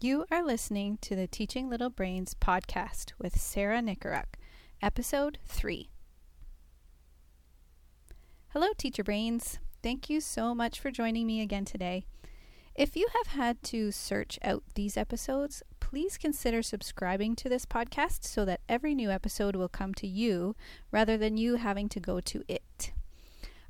You are listening to the Teaching Little Brains podcast with Sarah Nicoruk, episode 3. Hello, Teacher Brains. Thank you so much for joining me again today. If you have had to search out these episodes, please consider subscribing to this podcast so that every new episode will come to you rather than you having to go to it.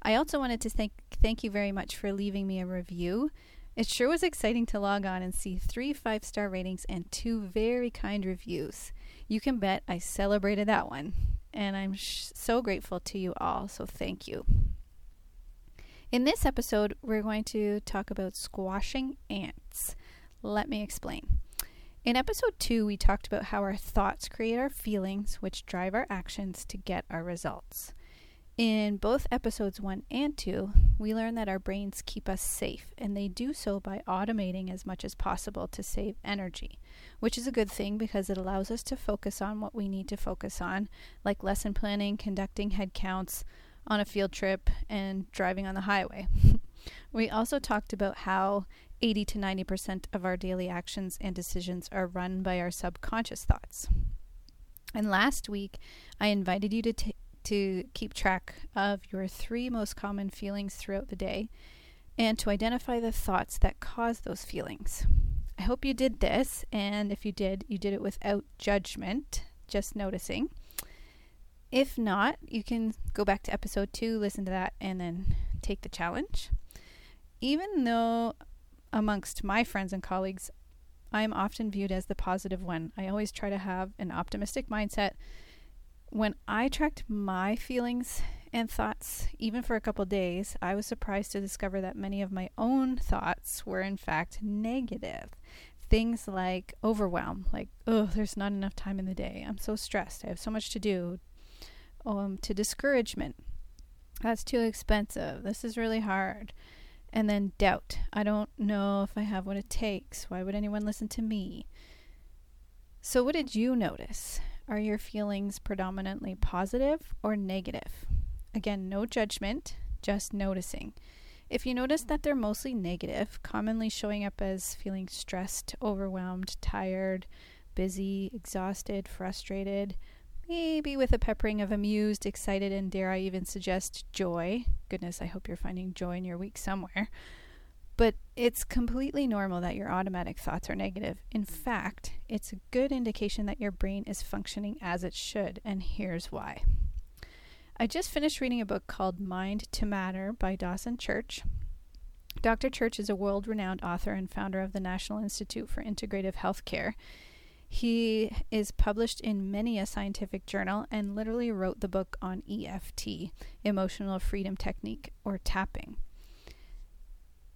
I also wanted to thank thank you very much for leaving me a review. It sure was exciting to log on and see three five star ratings and two very kind reviews. You can bet I celebrated that one, and I'm sh- so grateful to you all, so thank you. In this episode, we're going to talk about squashing ants. Let me explain. In episode 2, we talked about how our thoughts create our feelings, which drive our actions to get our results. In both episodes 1 and 2, we learned that our brains keep us safe, and they do so by automating as much as possible to save energy, which is a good thing because it allows us to focus on what we need to focus on, like lesson planning, conducting head counts on a field trip, and driving on the highway. we also talked about how 80 to 90% of our daily actions and decisions are run by our subconscious thoughts. And last week, I invited you to t- to keep track of your three most common feelings throughout the day and to identify the thoughts that cause those feelings. I hope you did this, and if you did, you did it without judgment, just noticing. If not, you can go back to episode two, listen to that, and then take the challenge. Even though amongst my friends and colleagues, I am often viewed as the positive one, I always try to have an optimistic mindset when I tracked my feelings and thoughts, even for a couple days, I was surprised to discover that many of my own thoughts were in fact negative. Things like overwhelm, like, oh, there's not enough time in the day. I'm so stressed. I have so much to do. Um, to discouragement. That's too expensive. This is really hard. And then doubt. I don't know if I have what it takes. Why would anyone listen to me? So, what did you notice? Are your feelings predominantly positive or negative? Again, no judgment, just noticing. If you notice that they're mostly negative, commonly showing up as feeling stressed, overwhelmed, tired, busy, exhausted, frustrated, maybe with a peppering of amused, excited, and dare I even suggest joy. Goodness, I hope you're finding joy in your week somewhere. But it's completely normal that your automatic thoughts are negative. In fact, it's a good indication that your brain is functioning as it should, and here's why. I just finished reading a book called Mind to Matter by Dawson Church. Dr. Church is a world renowned author and founder of the National Institute for Integrative Healthcare. He is published in many a scientific journal and literally wrote the book on EFT, Emotional Freedom Technique, or tapping.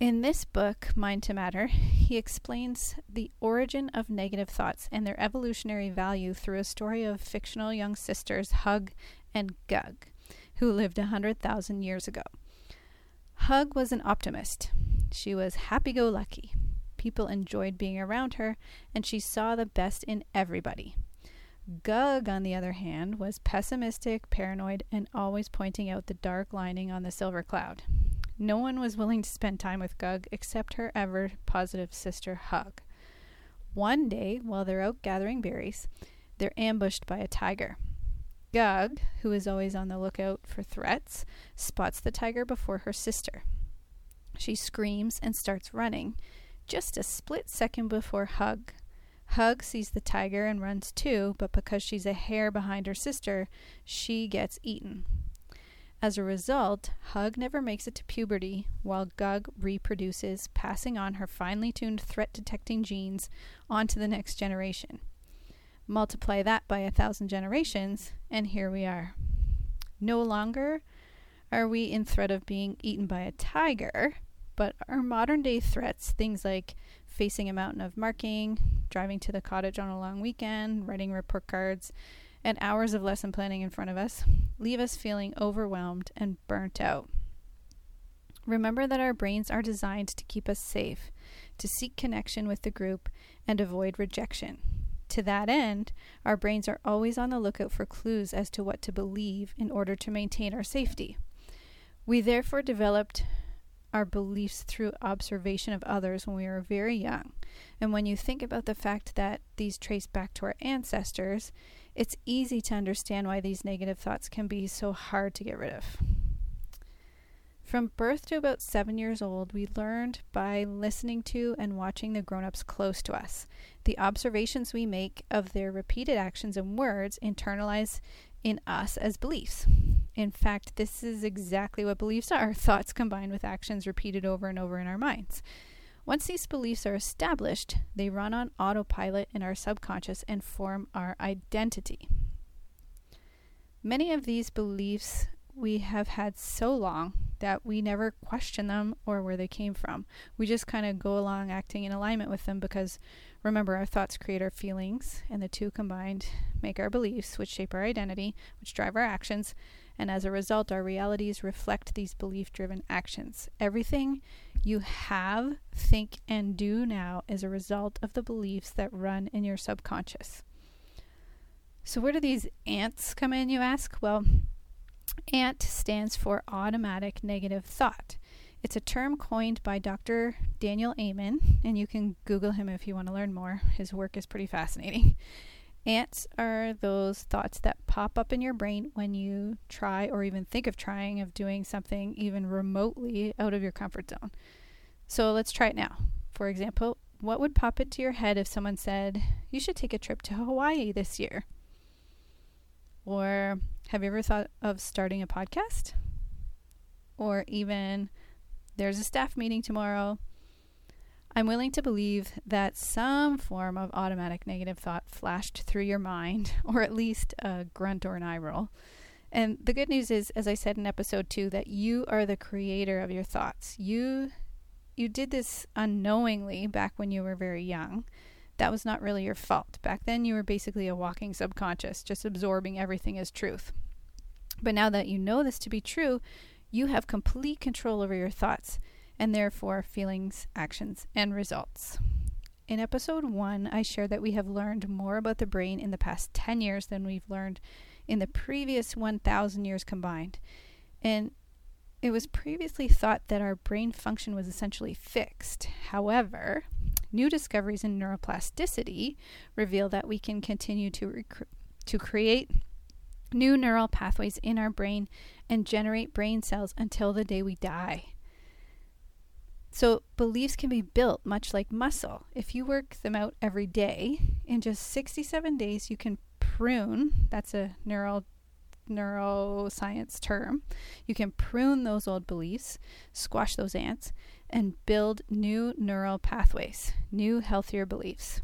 In this book, Mind to Matter, he explains the origin of negative thoughts and their evolutionary value through a story of fictional young sisters, Hug and Gug, who lived a 100,000 years ago. Hug was an optimist. She was happy go lucky. People enjoyed being around her, and she saw the best in everybody. Gug, on the other hand, was pessimistic, paranoid, and always pointing out the dark lining on the silver cloud. No one was willing to spend time with Gug except her ever positive sister Hug. One day, while they're out gathering berries, they're ambushed by a tiger. Gug, who is always on the lookout for threats, spots the tiger before her sister. She screams and starts running, just a split second before Hug. Hug sees the tiger and runs too, but because she's a hair behind her sister, she gets eaten. As a result, Hug never makes it to puberty, while Gug reproduces, passing on her finely tuned threat detecting genes onto the next generation. Multiply that by a thousand generations, and here we are. No longer are we in threat of being eaten by a tiger, but our modern day threats, things like facing a mountain of marking, driving to the cottage on a long weekend, writing report cards, and hours of lesson planning in front of us leave us feeling overwhelmed and burnt out. Remember that our brains are designed to keep us safe, to seek connection with the group, and avoid rejection. To that end, our brains are always on the lookout for clues as to what to believe in order to maintain our safety. We therefore developed our beliefs through observation of others when we were very young. And when you think about the fact that these trace back to our ancestors, it's easy to understand why these negative thoughts can be so hard to get rid of. From birth to about seven years old, we learned by listening to and watching the grown ups close to us. The observations we make of their repeated actions and words internalize in us as beliefs. In fact, this is exactly what beliefs are thoughts combined with actions repeated over and over in our minds. Once these beliefs are established, they run on autopilot in our subconscious and form our identity. Many of these beliefs we have had so long that we never question them or where they came from. We just kind of go along acting in alignment with them because remember, our thoughts create our feelings, and the two combined make our beliefs, which shape our identity, which drive our actions, and as a result, our realities reflect these belief driven actions. Everything you have, think, and do now is a result of the beliefs that run in your subconscious. So, where do these ants come in, you ask? Well, ANT stands for automatic negative thought. It's a term coined by Dr. Daniel Amen, and you can Google him if you want to learn more. His work is pretty fascinating. Ants are those thoughts that pop up in your brain when you try or even think of trying of doing something even remotely out of your comfort zone. So let's try it now. For example, what would pop into your head if someone said, You should take a trip to Hawaii this year? Or have you ever thought of starting a podcast? Or even, there's a staff meeting tomorrow. I'm willing to believe that some form of automatic negative thought flashed through your mind, or at least a grunt or an eye roll. And the good news is, as I said in episode two, that you are the creator of your thoughts. You you did this unknowingly back when you were very young that was not really your fault. Back then, you were basically a walking subconscious, just absorbing everything as truth. But now that you know this to be true, you have complete control over your thoughts and therefore feelings, actions, and results. In episode one, I shared that we have learned more about the brain in the past 10 years than we've learned in the previous 1,000 years combined. And it was previously thought that our brain function was essentially fixed. However, New discoveries in neuroplasticity reveal that we can continue to, rec- to create new neural pathways in our brain and generate brain cells until the day we die. So, beliefs can be built much like muscle. If you work them out every day, in just 67 days, you can prune that's a neural neuroscience term. You can prune those old beliefs, squash those ants, and build new neural pathways, new healthier beliefs.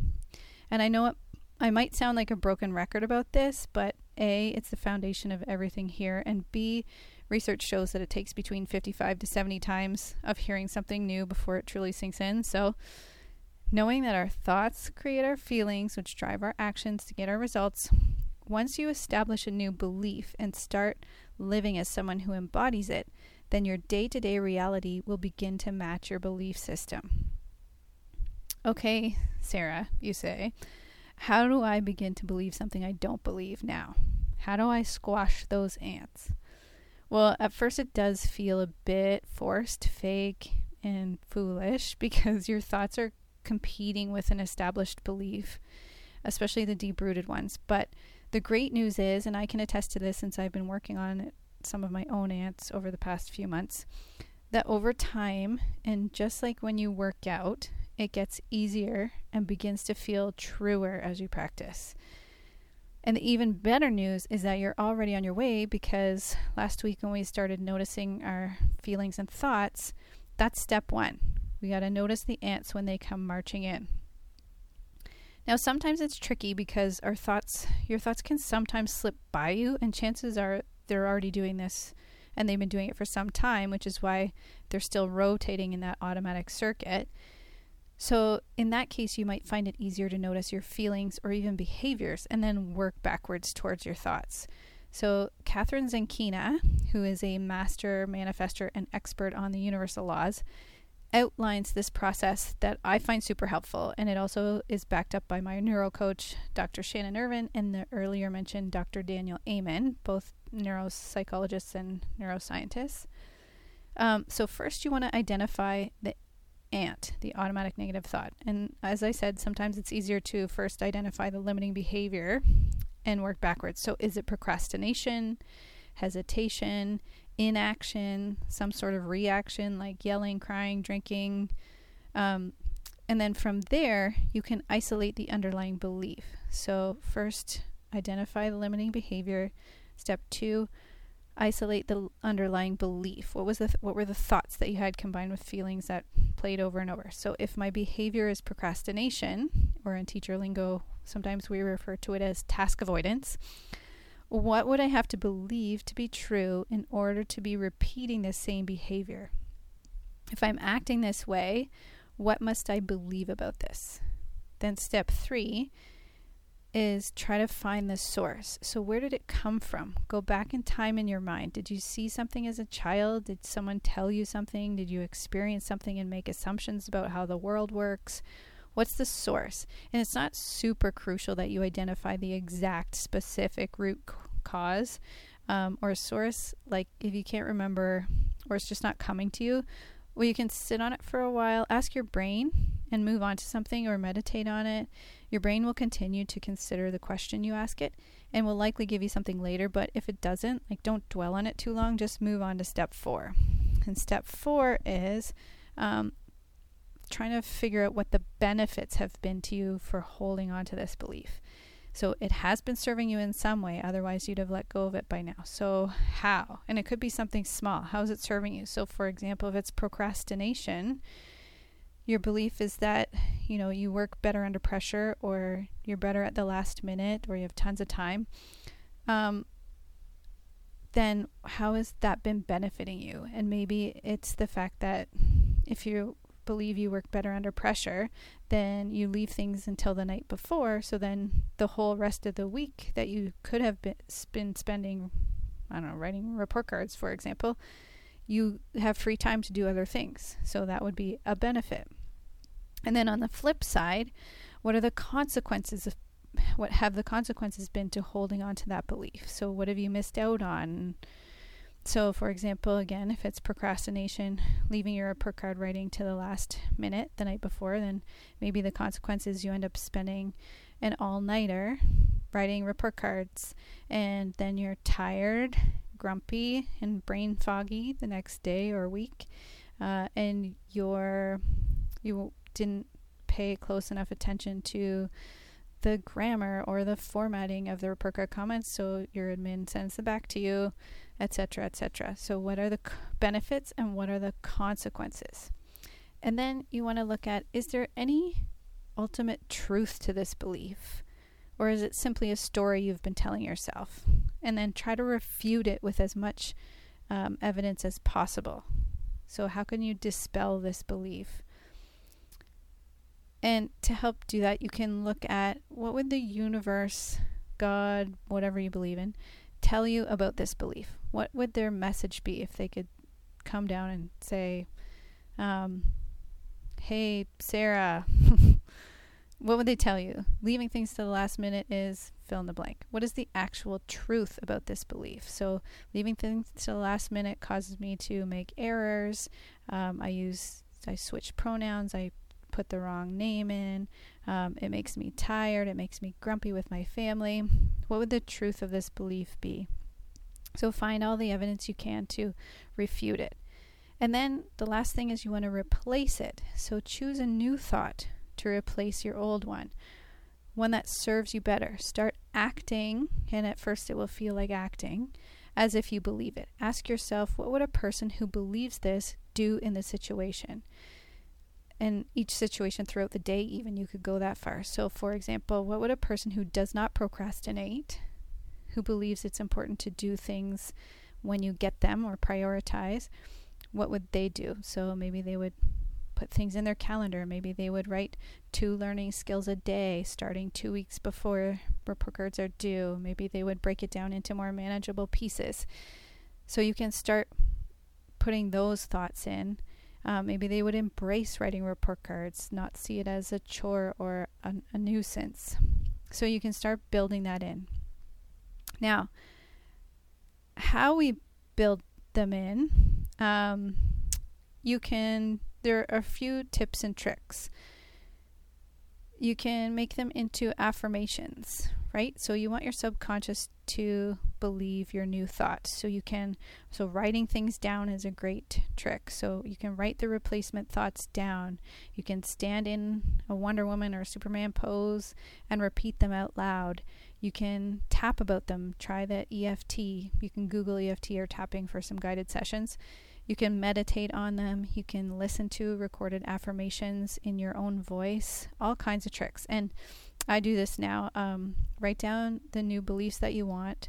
And I know it, I might sound like a broken record about this, but A, it's the foundation of everything here, and B, research shows that it takes between 55 to 70 times of hearing something new before it truly sinks in. So, knowing that our thoughts create our feelings, which drive our actions to get our results, once you establish a new belief and start living as someone who embodies it, then your day to day reality will begin to match your belief system. Okay, Sarah, you say, how do I begin to believe something I don't believe now? How do I squash those ants? Well, at first it does feel a bit forced, fake, and foolish because your thoughts are competing with an established belief, especially the deep rooted ones. But the great news is, and I can attest to this since I've been working on some of my own ants over the past few months, that over time, and just like when you work out, it gets easier and begins to feel truer as you practice. And the even better news is that you're already on your way because last week when we started noticing our feelings and thoughts, that's step one. We got to notice the ants when they come marching in. Now, sometimes it's tricky because our thoughts, your thoughts can sometimes slip by you, and chances are they're already doing this and they've been doing it for some time, which is why they're still rotating in that automatic circuit. So, in that case, you might find it easier to notice your feelings or even behaviors and then work backwards towards your thoughts. So, Kathrin Zenkina, who is a master manifester and expert on the universal laws, outlines this process that I find super helpful. And it also is backed up by my neuro coach, Dr. Shannon Irvin, and the earlier mentioned Dr. Daniel Amen, both neuropsychologists and neuroscientists. Um, so, first, you want to identify the ANT, the automatic negative thought. And as I said, sometimes it's easier to first identify the limiting behavior and work backwards. So, is it procrastination, hesitation, inaction, some sort of reaction like yelling, crying, drinking? Um, and then from there, you can isolate the underlying belief. So, first, identify the limiting behavior. Step two, isolate the underlying belief. What was the th- what were the thoughts that you had combined with feelings that played over and over? So if my behavior is procrastination, or in teacher lingo, sometimes we refer to it as task avoidance, what would I have to believe to be true in order to be repeating the same behavior? If I'm acting this way, what must I believe about this? Then step 3 is try to find the source. So, where did it come from? Go back in time in your mind. Did you see something as a child? Did someone tell you something? Did you experience something and make assumptions about how the world works? What's the source? And it's not super crucial that you identify the exact specific root cause um, or source. Like, if you can't remember or it's just not coming to you, well, you can sit on it for a while, ask your brain, and move on to something or meditate on it. Your brain will continue to consider the question you ask it and will likely give you something later. But if it doesn't, like don't dwell on it too long, just move on to step four. And step four is um, trying to figure out what the benefits have been to you for holding on to this belief. So it has been serving you in some way, otherwise, you'd have let go of it by now. So, how? And it could be something small. How is it serving you? So, for example, if it's procrastination, your belief is that, you know, you work better under pressure or you're better at the last minute or you have tons of time. Um, then how has that been benefiting you? And maybe it's the fact that if you believe you work better under pressure, then you leave things until the night before. So then the whole rest of the week that you could have been, been spending, I don't know, writing report cards, for example, you have free time to do other things. So that would be a benefit. And then on the flip side, what are the consequences of what have the consequences been to holding on to that belief? So what have you missed out on? So, for example, again, if it's procrastination, leaving your report card writing to the last minute the night before, then maybe the consequences you end up spending an all nighter writing report cards, and then you're tired, grumpy, and brain foggy the next day or week, uh, and you're you didn't pay close enough attention to the grammar or the formatting of the report comments, so your admin sends them back to you etc., etc. So, what are the c- benefits and what are the consequences? And then you want to look at is there any ultimate truth to this belief? Or is it simply a story you've been telling yourself? And then try to refute it with as much um, evidence as possible. So, how can you dispel this belief? And to help do that, you can look at what would the universe, God, whatever you believe in, tell you about this belief? What would their message be if they could come down and say, um, Hey, Sarah, what would they tell you? Leaving things to the last minute is fill in the blank. What is the actual truth about this belief? So, leaving things to the last minute causes me to make errors. Um, I use, I switch pronouns. I put the wrong name in. Um, it makes me tired. It makes me grumpy with my family. What would the truth of this belief be? So find all the evidence you can to refute it. And then the last thing is you want to replace it. So choose a new thought to replace your old one, one that serves you better. Start acting, and at first it will feel like acting, as if you believe it. Ask yourself, what would a person who believes this do in the situation? In each situation throughout the day, even you could go that far. So, for example, what would a person who does not procrastinate, who believes it's important to do things when you get them or prioritize, what would they do? So, maybe they would put things in their calendar. Maybe they would write two learning skills a day starting two weeks before report cards are due. Maybe they would break it down into more manageable pieces. So, you can start putting those thoughts in uh, maybe they would embrace writing report cards, not see it as a chore or a, a nuisance. So you can start building that in. Now, how we build them in, um, you can, there are a few tips and tricks. You can make them into affirmations, right? So you want your subconscious to believe your new thoughts. So you can, so writing things down is a great trick. So you can write the replacement thoughts down. You can stand in a Wonder Woman or Superman pose and repeat them out loud. You can tap about them. Try the EFT. You can Google EFT or tapping for some guided sessions. You can meditate on them. You can listen to recorded affirmations in your own voice. All kinds of tricks. And I do this now. Um, write down the new beliefs that you want.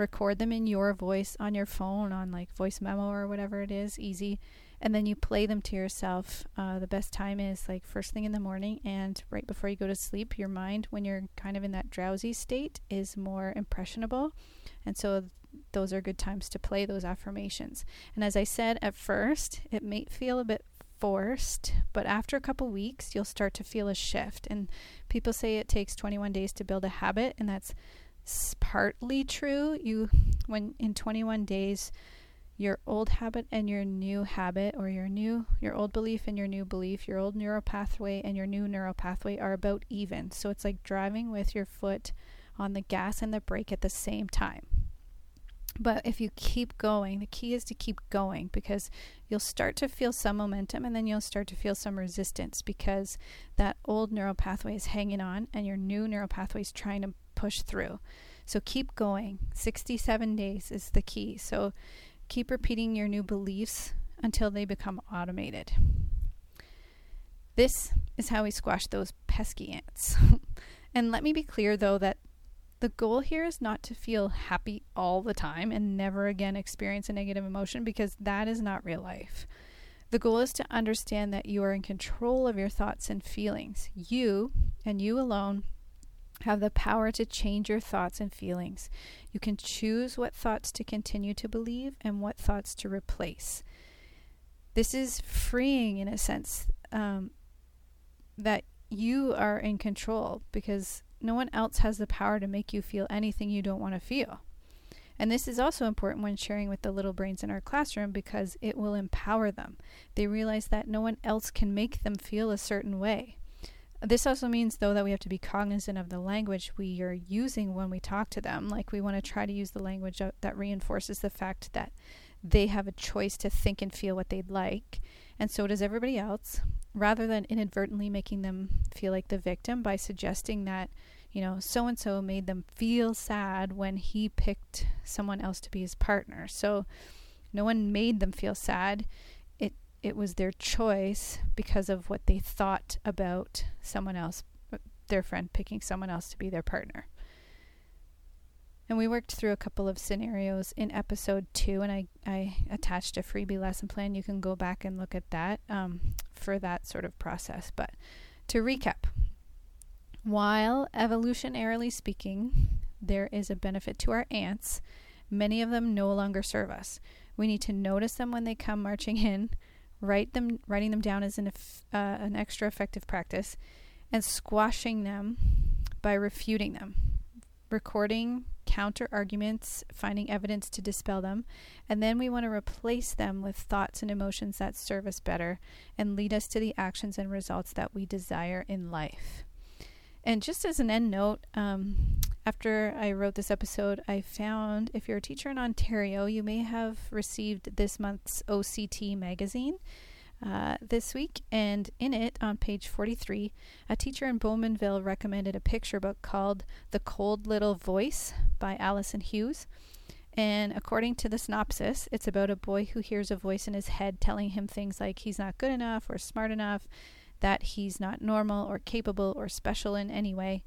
Record them in your voice on your phone, on like voice memo or whatever it is, easy. And then you play them to yourself. Uh, the best time is like first thing in the morning and right before you go to sleep. Your mind, when you're kind of in that drowsy state, is more impressionable. And so those are good times to play those affirmations. And as I said at first, it may feel a bit forced, but after a couple weeks, you'll start to feel a shift. And people say it takes 21 days to build a habit, and that's partly true. You, when in 21 days, your old habit and your new habit, or your new, your old belief and your new belief, your old neural pathway and your new neural pathway are about even. So it's like driving with your foot on the gas and the brake at the same time. But if you keep going, the key is to keep going because you'll start to feel some momentum and then you'll start to feel some resistance because that old neural pathway is hanging on and your new neural pathway is trying to push through. So keep going. 67 days is the key. So keep repeating your new beliefs until they become automated. This is how we squash those pesky ants. and let me be clear though that the goal here is not to feel happy all the time and never again experience a negative emotion because that is not real life. The goal is to understand that you are in control of your thoughts and feelings. You, and you alone, have the power to change your thoughts and feelings. You can choose what thoughts to continue to believe and what thoughts to replace. This is freeing in a sense um, that you are in control because no one else has the power to make you feel anything you don't want to feel. And this is also important when sharing with the little brains in our classroom because it will empower them. They realize that no one else can make them feel a certain way. This also means, though, that we have to be cognizant of the language we are using when we talk to them. Like, we want to try to use the language that reinforces the fact that they have a choice to think and feel what they'd like, and so does everybody else, rather than inadvertently making them feel like the victim by suggesting that you know, so and so made them feel sad when he picked someone else to be his partner. So no one made them feel sad. It was their choice because of what they thought about someone else, their friend picking someone else to be their partner. And we worked through a couple of scenarios in episode two, and I, I attached a freebie lesson plan. You can go back and look at that um, for that sort of process. But to recap, while evolutionarily speaking, there is a benefit to our ants, many of them no longer serve us. We need to notice them when they come marching in, write them, writing them down as an, uh, an extra effective practice, and squashing them by refuting them, recording counter arguments, finding evidence to dispel them, and then we want to replace them with thoughts and emotions that serve us better and lead us to the actions and results that we desire in life. And just as an end note, um, after I wrote this episode, I found if you're a teacher in Ontario, you may have received this month's OCT magazine. Uh, this week, and in it, on page 43, a teacher in Bowmanville recommended a picture book called The Cold Little Voice by Alison Hughes. And according to the synopsis, it's about a boy who hears a voice in his head telling him things like he's not good enough or smart enough that he's not normal or capable or special in any way.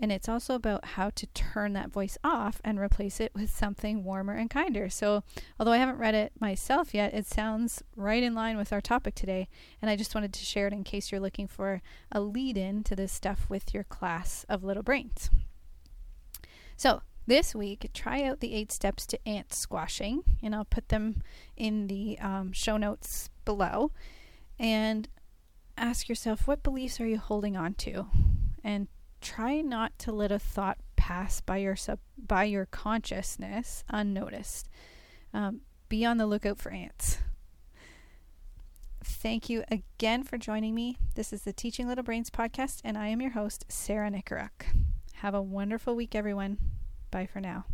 And it's also about how to turn that voice off and replace it with something warmer and kinder. So, although I haven't read it myself yet, it sounds right in line with our topic today. And I just wanted to share it in case you're looking for a lead in to this stuff with your class of little brains. So, this week, try out the eight steps to ant squashing, and I'll put them in the um, show notes below. And ask yourself what beliefs are you holding on to and try not to let a thought pass by your sub by your consciousness unnoticed um, be on the lookout for ants Thank you again for joining me. This is the Teaching Little Brains podcast, and I am your host, Sarah Nicoruk. Have a wonderful week, everyone. Bye for now.